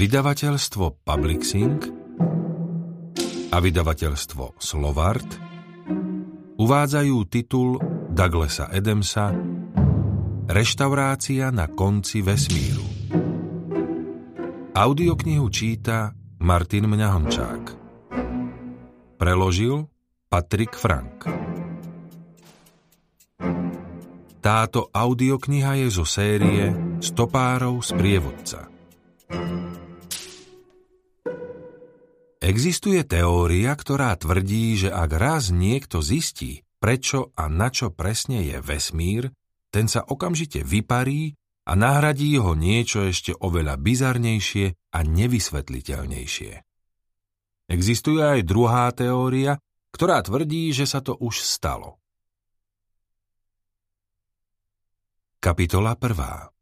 Vydavateľstvo Publixing a vydavateľstvo Slovart uvádzajú titul Douglasa Adamsa Reštaurácia na konci vesmíru. Audioknihu číta Martin Mňahončák. Preložil Patrik Frank. Táto audiokniha je zo série Stopárov z prievodca. Existuje teória, ktorá tvrdí, že ak raz niekto zistí, prečo a na čo presne je vesmír, ten sa okamžite vyparí a nahradí ho niečo ešte oveľa bizarnejšie a nevysvetliteľnejšie. Existuje aj druhá teória, ktorá tvrdí, že sa to už stalo. Kapitola 1.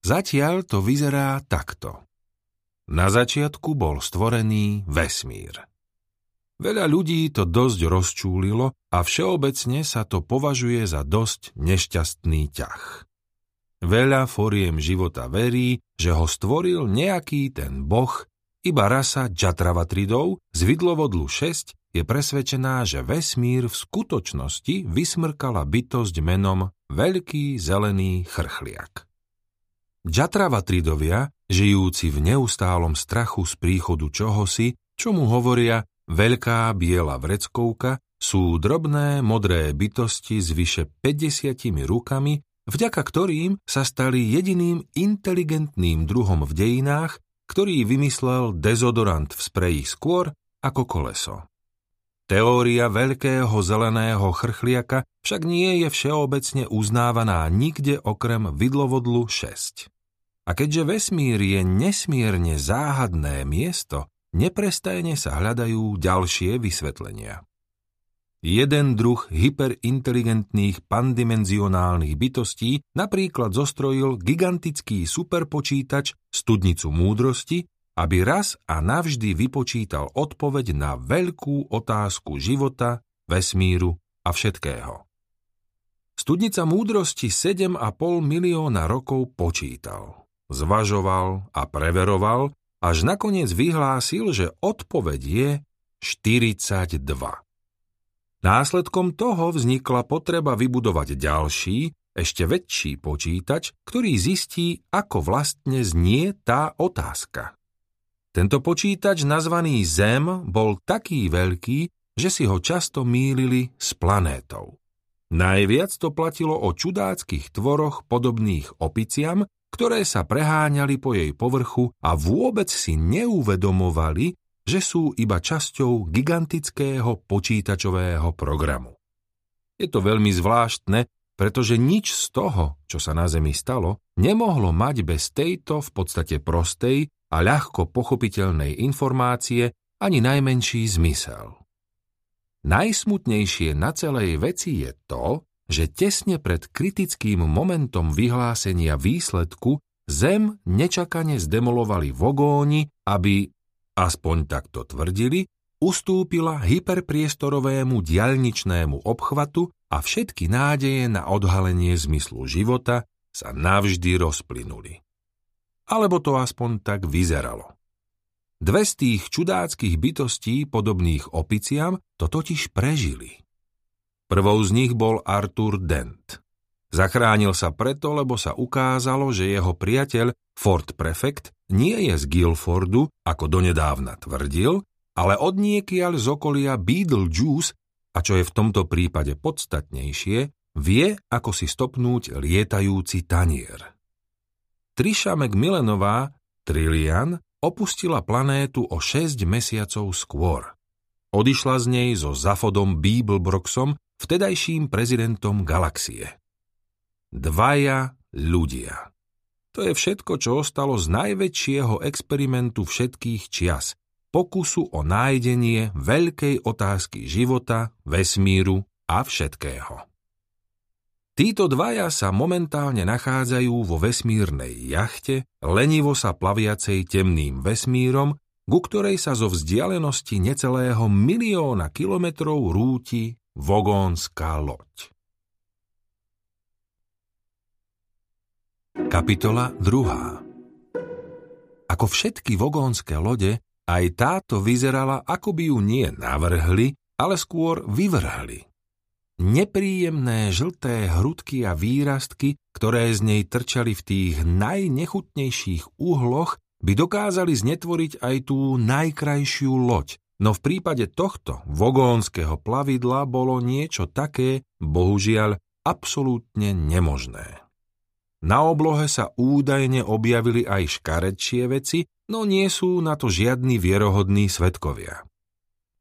Zatiaľ to vyzerá takto. Na začiatku bol stvorený vesmír. Veľa ľudí to dosť rozčúlilo a všeobecne sa to považuje za dosť nešťastný ťah. Veľa foriem života verí, že ho stvoril nejaký ten boh, iba rasa Jatravatridov z vidlovodlu 6 je presvedčená, že vesmír v skutočnosti vysmrkala bytosť menom Veľký zelený chrchliak. Jatravatridovia žijúci v neustálom strachu z príchodu čohosi, čo mu hovoria veľká biela vreckovka, sú drobné modré bytosti s vyše 50 rukami, vďaka ktorým sa stali jediným inteligentným druhom v dejinách, ktorý vymyslel dezodorant v spreji skôr ako koleso. Teória veľkého zeleného chrchliaka však nie je všeobecne uznávaná nikde okrem vidlovodlu 6. A keďže vesmír je nesmierne záhadné miesto, neprestajne sa hľadajú ďalšie vysvetlenia. Jeden druh hyperinteligentných pandimenzionálnych bytostí napríklad zostrojil gigantický superpočítač studnicu múdrosti, aby raz a navždy vypočítal odpoveď na veľkú otázku života, vesmíru a všetkého. Studnica múdrosti 7,5 milióna rokov počítal zvažoval a preveroval, až nakoniec vyhlásil, že odpoveď je 42. Následkom toho vznikla potreba vybudovať ďalší, ešte väčší počítač, ktorý zistí, ako vlastne znie tá otázka. Tento počítač nazvaný Zem bol taký veľký, že si ho často mýlili s planétou. Najviac to platilo o čudáckých tvoroch podobných opiciam, ktoré sa preháňali po jej povrchu a vôbec si neuvedomovali, že sú iba časťou gigantického počítačového programu. Je to veľmi zvláštne, pretože nič z toho, čo sa na Zemi stalo, nemohlo mať bez tejto v podstate prostej a ľahko pochopiteľnej informácie ani najmenší zmysel. Najsmutnejšie na celej veci je to, že tesne pred kritickým momentom vyhlásenia výsledku Zem nečakane zdemolovali vogóni, aby, aspoň takto tvrdili, ustúpila hyperpriestorovému diaľničnému obchvatu a všetky nádeje na odhalenie zmyslu života sa navždy rozplynuli. Alebo to aspoň tak vyzeralo. Dve z tých čudáckých bytostí, podobných opiciam, to totiž prežili. Prvou z nich bol Arthur Dent. Zachránil sa preto, lebo sa ukázalo, že jeho priateľ Ford Prefect nie je z Guilfordu, ako donedávna tvrdil, ale od niekiaľ z okolia Beetlejuice, a čo je v tomto prípade podstatnejšie, vie, ako si stopnúť lietajúci tanier. Trisha McMillenová, Trillian, opustila planétu o 6 mesiacov skôr. Odišla z nej so Zafodom Beeblebroxom vtedajším prezidentom galaxie. Dvaja ľudia. To je všetko, čo ostalo z najväčšieho experimentu všetkých čias, pokusu o nájdenie veľkej otázky života, vesmíru a všetkého. Títo dvaja sa momentálne nachádzajú vo vesmírnej jachte, lenivo sa plaviacej temným vesmírom, ku ktorej sa zo vzdialenosti necelého milióna kilometrov rúti Vogónska loď Kapitola 2 Ako všetky vogónske lode, aj táto vyzerala, ako by ju nie navrhli, ale skôr vyvrhli. Nepríjemné žlté hrudky a výrastky, ktoré z nej trčali v tých najnechutnejších uhloch, by dokázali znetvoriť aj tú najkrajšiu loď, no v prípade tohto vogónskeho plavidla bolo niečo také, bohužiaľ, absolútne nemožné. Na oblohe sa údajne objavili aj škarečie veci, no nie sú na to žiadni vierohodní svetkovia.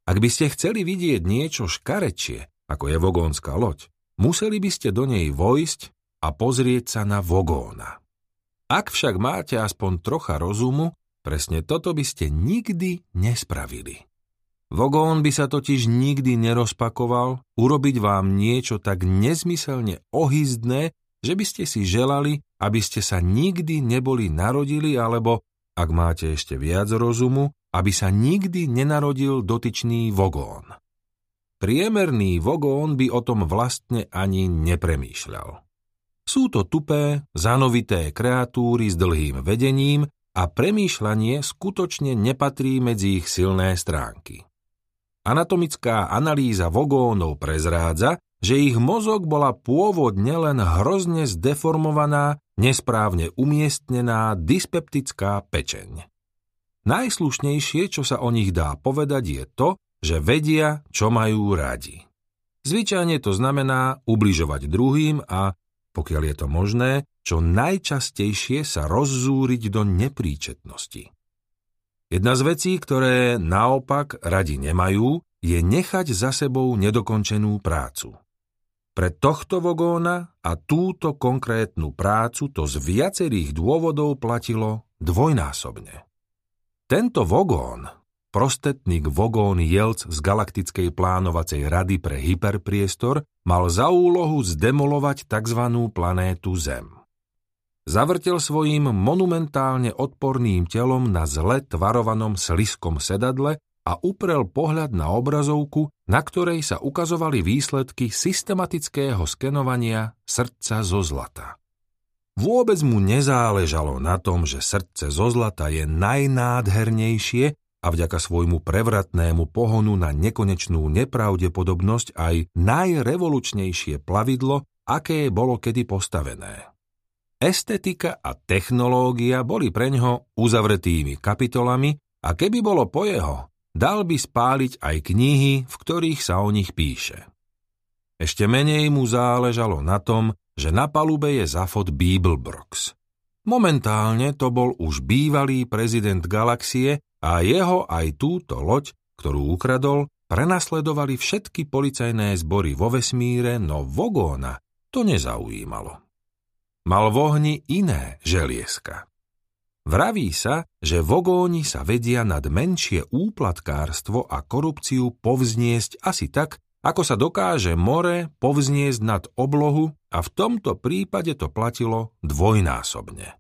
Ak by ste chceli vidieť niečo škarečie, ako je vogónska loď, museli by ste do nej vojsť a pozrieť sa na vogóna. Ak však máte aspoň trocha rozumu, presne toto by ste nikdy nespravili. Vogón by sa totiž nikdy nerozpakoval urobiť vám niečo tak nezmyselne ohyzdné, že by ste si želali, aby ste sa nikdy neboli narodili, alebo, ak máte ešte viac rozumu, aby sa nikdy nenarodil dotyčný vogón. Priemerný vogón by o tom vlastne ani nepremýšľal. Sú to tupé, zanovité kreatúry s dlhým vedením a premýšľanie skutočne nepatrí medzi ich silné stránky. Anatomická analýza vogónov prezrádza, že ich mozog bola pôvodne len hrozne zdeformovaná, nesprávne umiestnená dyspeptická pečeň. Najslušnejšie, čo sa o nich dá povedať, je to, že vedia, čo majú radi. Zvyčajne to znamená ubližovať druhým a pokiaľ je to možné, čo najčastejšie sa rozzúriť do nepríčetnosti. Jedna z vecí, ktoré naopak radi nemajú, je nechať za sebou nedokončenú prácu. Pre tohto vogóna a túto konkrétnu prácu to z viacerých dôvodov platilo dvojnásobne. Tento vogón prostetník Vogón Jelc z Galaktickej plánovacej rady pre hyperpriestor mal za úlohu zdemolovať tzv. planétu Zem. Zavrtel svojím monumentálne odporným telom na zle tvarovanom sliskom sedadle a uprel pohľad na obrazovku, na ktorej sa ukazovali výsledky systematického skenovania srdca zo zlata. Vôbec mu nezáležalo na tom, že srdce zo zlata je najnádhernejšie a vďaka svojmu prevratnému pohonu na nekonečnú nepravdepodobnosť aj najrevolučnejšie plavidlo, aké bolo kedy postavené. Estetika a technológia boli preňho uzavretými kapitolami a keby bolo po jeho, dal by spáliť aj knihy, v ktorých sa o nich píše. Ešte menej mu záležalo na tom, že na palube je zafot Beeblebrox. Momentálne to bol už bývalý prezident galaxie a jeho aj túto loď, ktorú ukradol, prenasledovali všetky policajné zbory vo vesmíre, no Vogóna to nezaujímalo. Mal v ohni iné želieska. Vraví sa, že vogóni sa vedia nad menšie úplatkárstvo a korupciu povzniesť asi tak, ako sa dokáže more povzniesť nad oblohu a v tomto prípade to platilo dvojnásobne.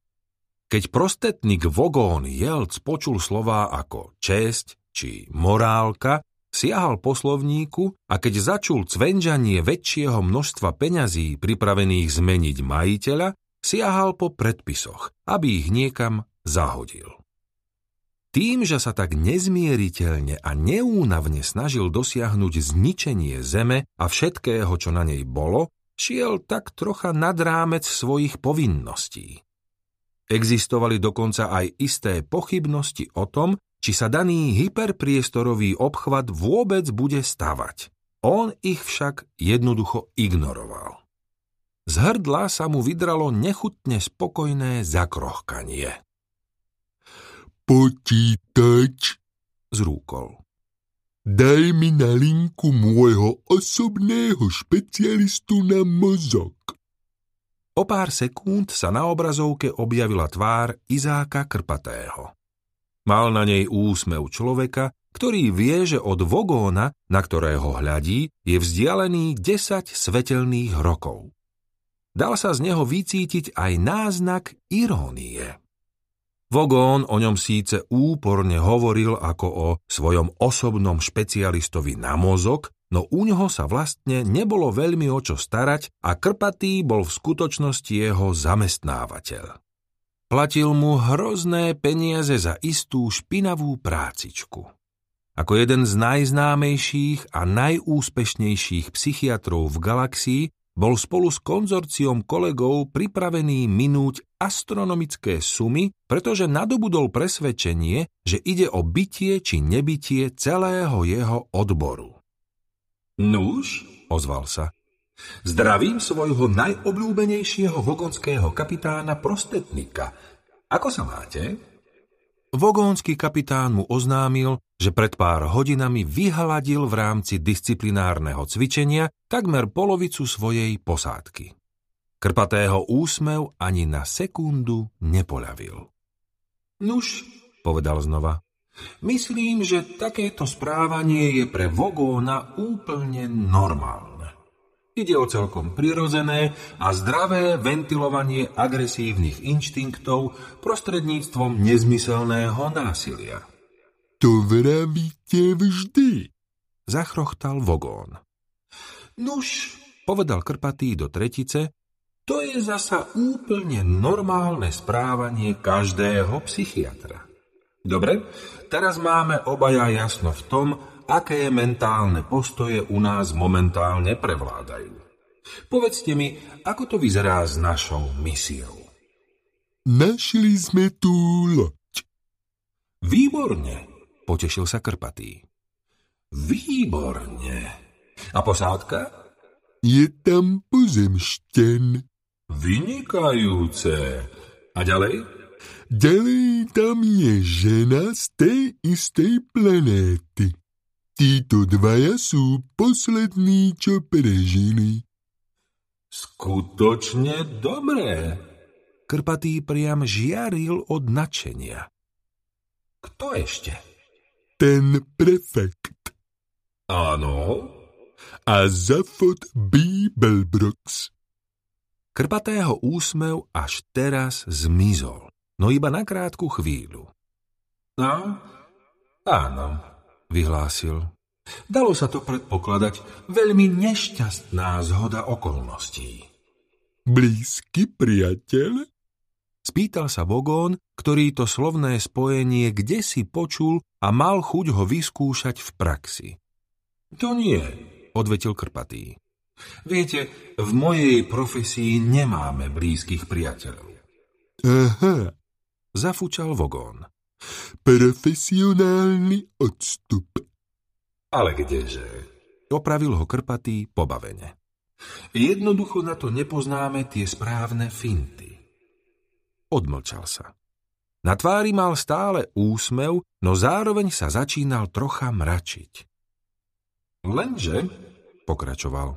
Keď prostetník Vogón Jelc počul slová ako česť či morálka, siahal po slovníku a keď začul cvenžanie väčšieho množstva peňazí pripravených zmeniť majiteľa, siahal po predpisoch, aby ich niekam zahodil. Tým, že sa tak nezmieriteľne a neúnavne snažil dosiahnuť zničenie zeme a všetkého, čo na nej bolo, šiel tak trocha nad rámec svojich povinností. Existovali dokonca aj isté pochybnosti o tom, či sa daný hyperpriestorový obchvat vôbec bude stavať. On ich však jednoducho ignoroval. Z hrdla sa mu vydralo nechutne spokojné zakrochkanie. Počítač, zrúkol. Daj mi na linku môjho osobného špecialistu na mozog. O pár sekúnd sa na obrazovke objavila tvár Izáka Krpatého. Mal na nej úsmev človeka, ktorý vie, že od Vogóna, na ktorého hľadí, je vzdialený 10 svetelných rokov. Dal sa z neho vycítiť aj náznak irónie. Vogón o ňom síce úporne hovoril ako o svojom osobnom špecialistovi na mozog, no u ňoho sa vlastne nebolo veľmi o čo starať a Krpatý bol v skutočnosti jeho zamestnávateľ. Platil mu hrozné peniaze za istú špinavú prácičku. Ako jeden z najznámejších a najúspešnejších psychiatrov v galaxii bol spolu s konzorciom kolegov pripravený minúť astronomické sumy, pretože nadobudol presvedčenie, že ide o bytie či nebytie celého jeho odboru. Nuž, ozval sa. Zdravím svojho najobľúbenejšieho vogonského kapitána Prostetnika. Ako sa máte? Vogónsky kapitán mu oznámil, že pred pár hodinami vyhladil v rámci disciplinárneho cvičenia takmer polovicu svojej posádky. Krpatého úsmev ani na sekundu nepoľavil. Nuž, povedal znova, myslím, že takéto správanie je pre Vogóna úplne normálne. Ide o celkom prirodzené a zdravé ventilovanie agresívnych inštinktov prostredníctvom nezmyselného násilia. To vravíte vždy, zachrochtal Vogón. Nuž, povedal Krpatý do tretice, to je zasa úplne normálne správanie každého psychiatra. Dobre, teraz máme obaja jasno v tom, aké mentálne postoje u nás momentálne prevládajú. Povedzte mi, ako to vyzerá s našou misiou. Našli sme tú loď. Výborne, potešil sa Krpatý. Výborne. A posádka? Je tam pozemšten. Vynikajúce. A ďalej? Ďalej tam je žena z tej istej planéty. Títo dvaja sú poslední, čo prežili. Skutočne dobré. Krpatý priam žiaril od nadšenia. Kto ešte? Ten prefekt. Áno. A Zafot Bibelbrox. Krpatého úsmev až teraz zmizol, no iba na krátku chvíľu. No, áno, vyhlásil. Dalo sa to predpokladať. Veľmi nešťastná zhoda okolností. Blízky priateľ? Spýtal sa Vogón, ktorý to slovné spojenie kde si počul a mal chuť ho vyskúšať v praxi. To nie, odvetil Krpatý. Viete, v mojej profesii nemáme blízkych priateľov. Aha, zafúčal Vogón. Profesionálny odstup. Ale kdeže? Opravil ho krpatý pobavene. Jednoducho na to nepoznáme tie správne finty. Odmlčal sa. Na tvári mal stále úsmev, no zároveň sa začínal trocha mračiť. Lenže, pokračoval,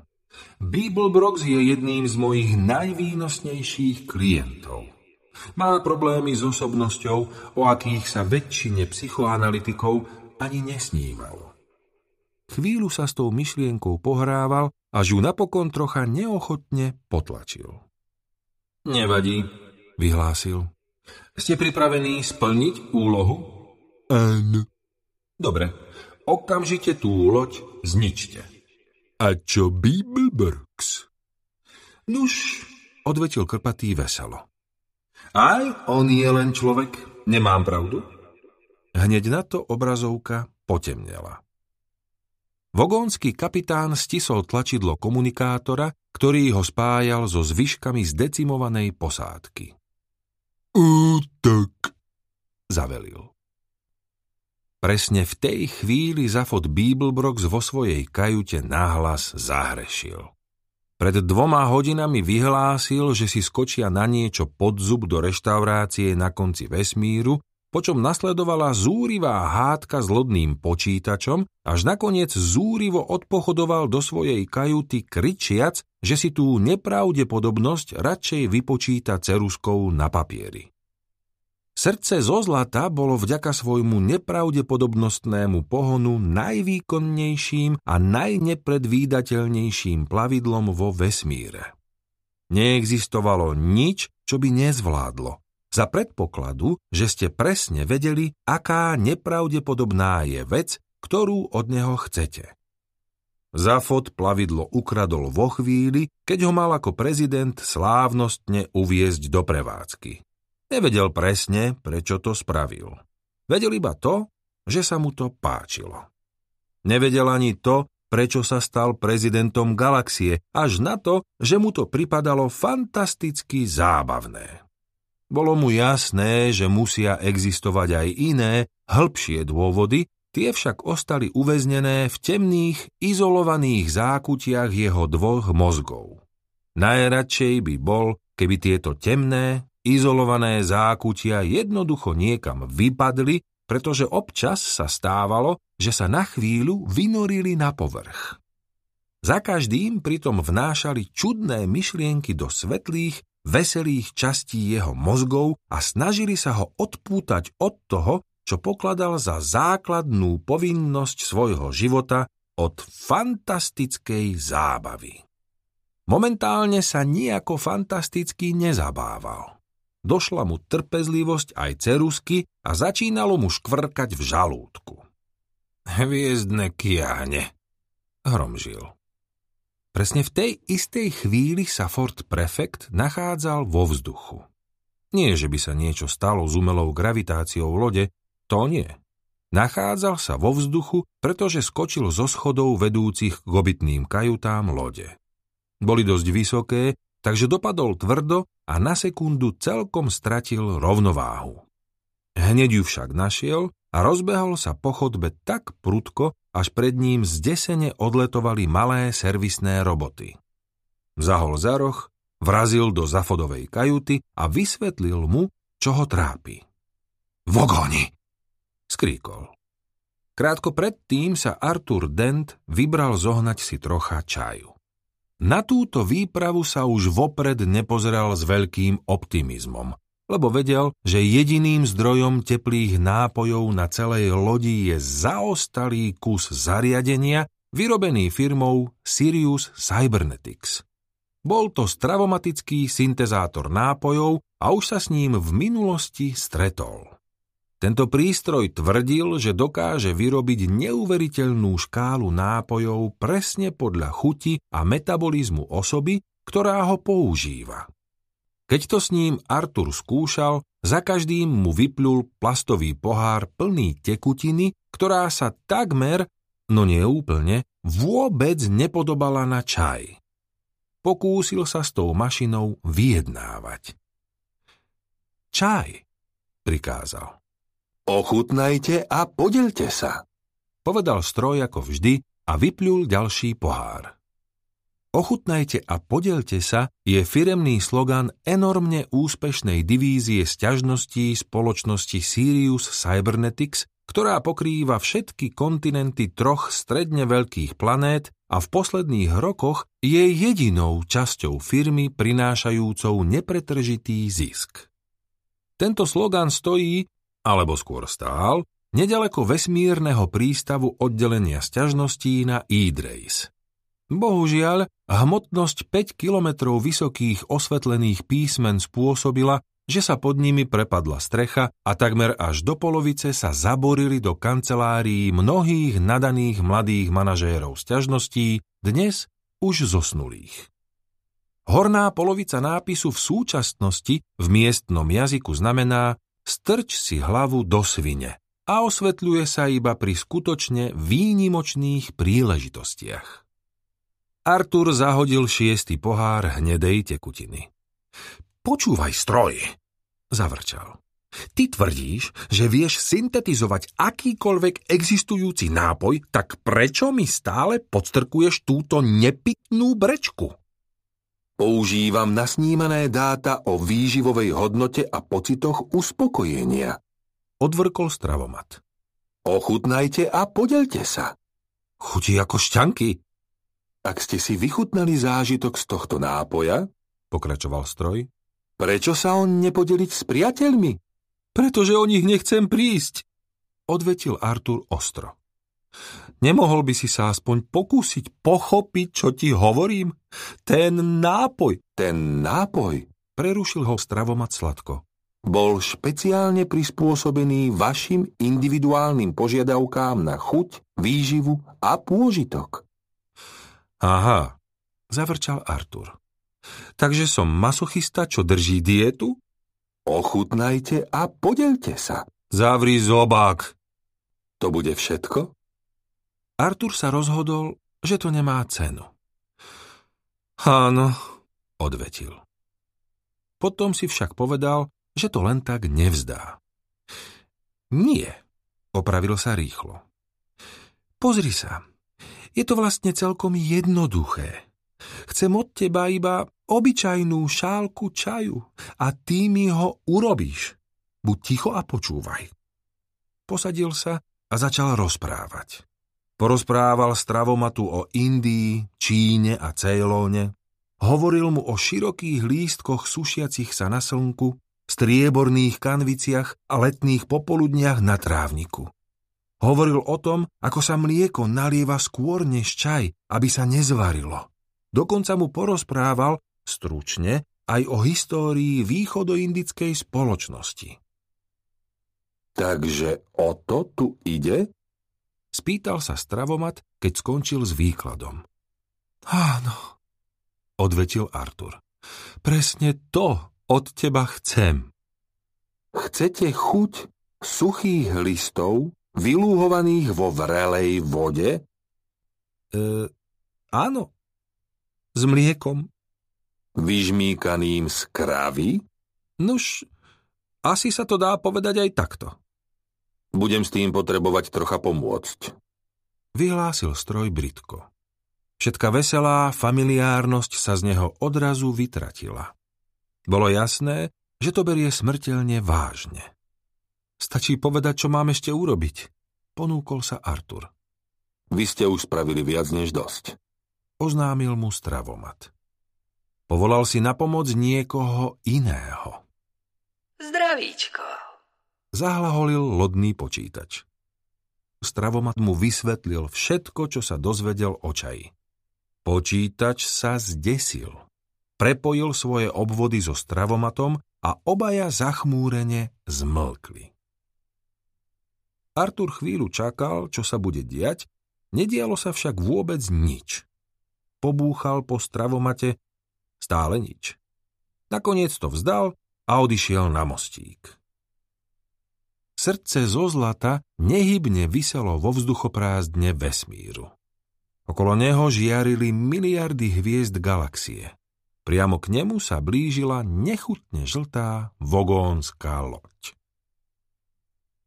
Bibelbrox je jedným z mojich najvýnosnejších klientov. Má problémy s osobnosťou, o akých sa väčšine psychoanalytikov ani nesnívalo. Chvíľu sa s tou myšlienkou pohrával, až ju napokon trocha neochotne potlačil. Nevadí, vyhlásil. Ste pripravení splniť úlohu? Áno. Dobre, okamžite tú loď zničte. A čo Bibelbergs? Nuž, odvetil krpatý veselo. Aj on je len človek, nemám pravdu? Hneď na to obrazovka potemnela. Vogónsky kapitán stisol tlačidlo komunikátora, ktorý ho spájal so zvyškami zdecimovanej posádky. Útok, zavelil. Presne v tej chvíli Zafot Bibelbrox vo svojej kajute nahlas zahrešil. Pred dvoma hodinami vyhlásil, že si skočia na niečo pod zub do reštaurácie na konci vesmíru počom nasledovala zúrivá hádka s lodným počítačom, až nakoniec zúrivo odpochodoval do svojej kajuty kričiac, že si tú nepravdepodobnosť radšej vypočíta ceruskou na papieri. Srdce zo zlata bolo vďaka svojmu nepravdepodobnostnému pohonu najvýkonnejším a najnepredvídateľnejším plavidlom vo vesmíre. Neexistovalo nič, čo by nezvládlo za predpokladu, že ste presne vedeli, aká nepravdepodobná je vec, ktorú od neho chcete. Zafot plavidlo ukradol vo chvíli, keď ho mal ako prezident slávnostne uviezť do prevádzky. Nevedel presne, prečo to spravil. Vedel iba to, že sa mu to páčilo. Nevedel ani to, prečo sa stal prezidentom galaxie, až na to, že mu to pripadalo fantasticky zábavné. Bolo mu jasné, že musia existovať aj iné, hĺbšie dôvody, tie však ostali uväznené v temných, izolovaných zákutiach jeho dvoch mozgov. Najradšej by bol, keby tieto temné, Izolované zákutia jednoducho niekam vypadli, pretože občas sa stávalo, že sa na chvíľu vynorili na povrch. Za každým pritom vnášali čudné myšlienky do svetlých, veselých častí jeho mozgov a snažili sa ho odpútať od toho, čo pokladal za základnú povinnosť svojho života od fantastickej zábavy. Momentálne sa nejako fantasticky nezabával. Došla mu trpezlivosť aj cerusky a začínalo mu škvrkať v žalúdku. Hviezdne kiahne, hromžil. Presne v tej istej chvíli sa Ford Prefect nachádzal vo vzduchu. Nie, že by sa niečo stalo s umelou gravitáciou v lode, to nie. Nachádzal sa vo vzduchu, pretože skočil zo schodov vedúcich k obytným kajutám lode. Boli dosť vysoké takže dopadol tvrdo a na sekundu celkom stratil rovnováhu. Hneď ju však našiel a rozbehol sa po chodbe tak prudko, až pred ním zdesene odletovali malé servisné roboty. Zahol za roh, vrazil do zafodovej kajuty a vysvetlil mu, čo ho trápi. Vogoni! skríkol. Krátko predtým sa Arthur Dent vybral zohnať si trocha čaju. Na túto výpravu sa už vopred nepozeral s veľkým optimizmom, lebo vedel, že jediným zdrojom teplých nápojov na celej lodi je zaostalý kus zariadenia, vyrobený firmou Sirius Cybernetics. Bol to stravomatický syntezátor nápojov a už sa s ním v minulosti stretol. Tento prístroj tvrdil, že dokáže vyrobiť neuveriteľnú škálu nápojov presne podľa chuti a metabolizmu osoby, ktorá ho používa. Keď to s ním Artur skúšal, za každým mu vyplul plastový pohár plný tekutiny, ktorá sa takmer, no nie úplne, vôbec nepodobala na čaj. Pokúsil sa s tou mašinou vyjednávať. Čaj, prikázal. Ochutnajte a podelte sa, povedal stroj ako vždy a vyplul ďalší pohár. Ochutnajte a podelte sa je firemný slogan enormne úspešnej divízie sťažností spoločnosti Sirius Cybernetics, ktorá pokrýva všetky kontinenty troch stredne veľkých planét a v posledných rokoch je jedinou časťou firmy prinášajúcou nepretržitý zisk. Tento slogan stojí alebo skôr stál, nedaleko vesmírneho prístavu oddelenia sťažností na Idreis. Bohužiaľ, hmotnosť 5 kilometrov vysokých osvetlených písmen spôsobila, že sa pod nimi prepadla strecha a takmer až do polovice sa zaborili do kancelárií mnohých nadaných mladých manažérov sťažností, dnes už zosnulých. Horná polovica nápisu v súčasnosti v miestnom jazyku znamená strč si hlavu do svine a osvetľuje sa iba pri skutočne výnimočných príležitostiach. Artur zahodil šiestý pohár hnedej tekutiny. Počúvaj stroj, zavrčal. Ty tvrdíš, že vieš syntetizovať akýkoľvek existujúci nápoj, tak prečo mi stále podstrkuješ túto nepitnú brečku? Používam nasnímané dáta o výživovej hodnote a pocitoch uspokojenia. Odvrkol stravomat. Ochutnajte a podelte sa. Chutí ako šťanky. Ak ste si vychutnali zážitok z tohto nápoja, pokračoval stroj, prečo sa on nepodeliť s priateľmi? Pretože o nich nechcem prísť, odvetil Artur ostro. Nemohol by si sa aspoň pokúsiť pochopiť, čo ti hovorím? Ten nápoj. Ten nápoj, prerušil ho stravomat sladko. Bol špeciálne prispôsobený vašim individuálnym požiadavkám na chuť, výživu a pôžitok. Aha, zavrčal Artur. Takže som masochista, čo drží dietu? Ochutnajte a podelte sa. Zavri zobák. To bude všetko? Artur sa rozhodol, že to nemá cenu. Áno, odvetil. Potom si však povedal, že to len tak nevzdá. Nie, opravil sa rýchlo. Pozri sa, je to vlastne celkom jednoduché. Chcem od teba iba obyčajnú šálku čaju a ty mi ho urobíš. Buď ticho a počúvaj. Posadil sa a začal rozprávať. Porozprával stravomatu o Indii, Číne a Cejlóne. Hovoril mu o širokých lístkoch sušiacich sa na slnku, strieborných kanviciach a letných popoludniach na trávniku. Hovoril o tom, ako sa mlieko nalieva skôr než čaj, aby sa nezvarilo. Dokonca mu porozprával, stručne, aj o histórii východoindickej spoločnosti. Takže o to tu ide? Spýtal sa stravomat, keď skončil s výkladom. Áno, odvetil Artur. Presne to od teba chcem. Chcete chuť suchých listov vylúhovaných vo vrelej vode? E, áno, s mliekom. Vyžmíkaným z kravy? Nuž, asi sa to dá povedať aj takto. Budem s tým potrebovať trocha pomôcť. Vyhlásil stroj Britko. Všetka veselá familiárnosť sa z neho odrazu vytratila. Bolo jasné, že to berie smrteľne vážne. Stačí povedať, čo mám ešte urobiť. Ponúkol sa Artur. Vy ste už spravili viac než dosť. Oznámil mu stravomat. Povolal si na pomoc niekoho iného. Zdravíčko. Zahlaholil lodný počítač. Stravomat mu vysvetlil všetko, čo sa dozvedel o čaji. Počítač sa zdesil. Prepojil svoje obvody so stravomatom a obaja zachmúrene zmlkli. Artur chvíľu čakal, čo sa bude diať, nedialo sa však vôbec nič. Pobúchal po stravomate, stále nič. Nakoniec to vzdal a odišiel na mostík. Srdce zo zlata nehybne vyselo vo vzduchoprázdne vesmíru. Okolo neho žiarili miliardy hviezd galaxie. Priamo k nemu sa blížila nechutne žltá vogónská loď.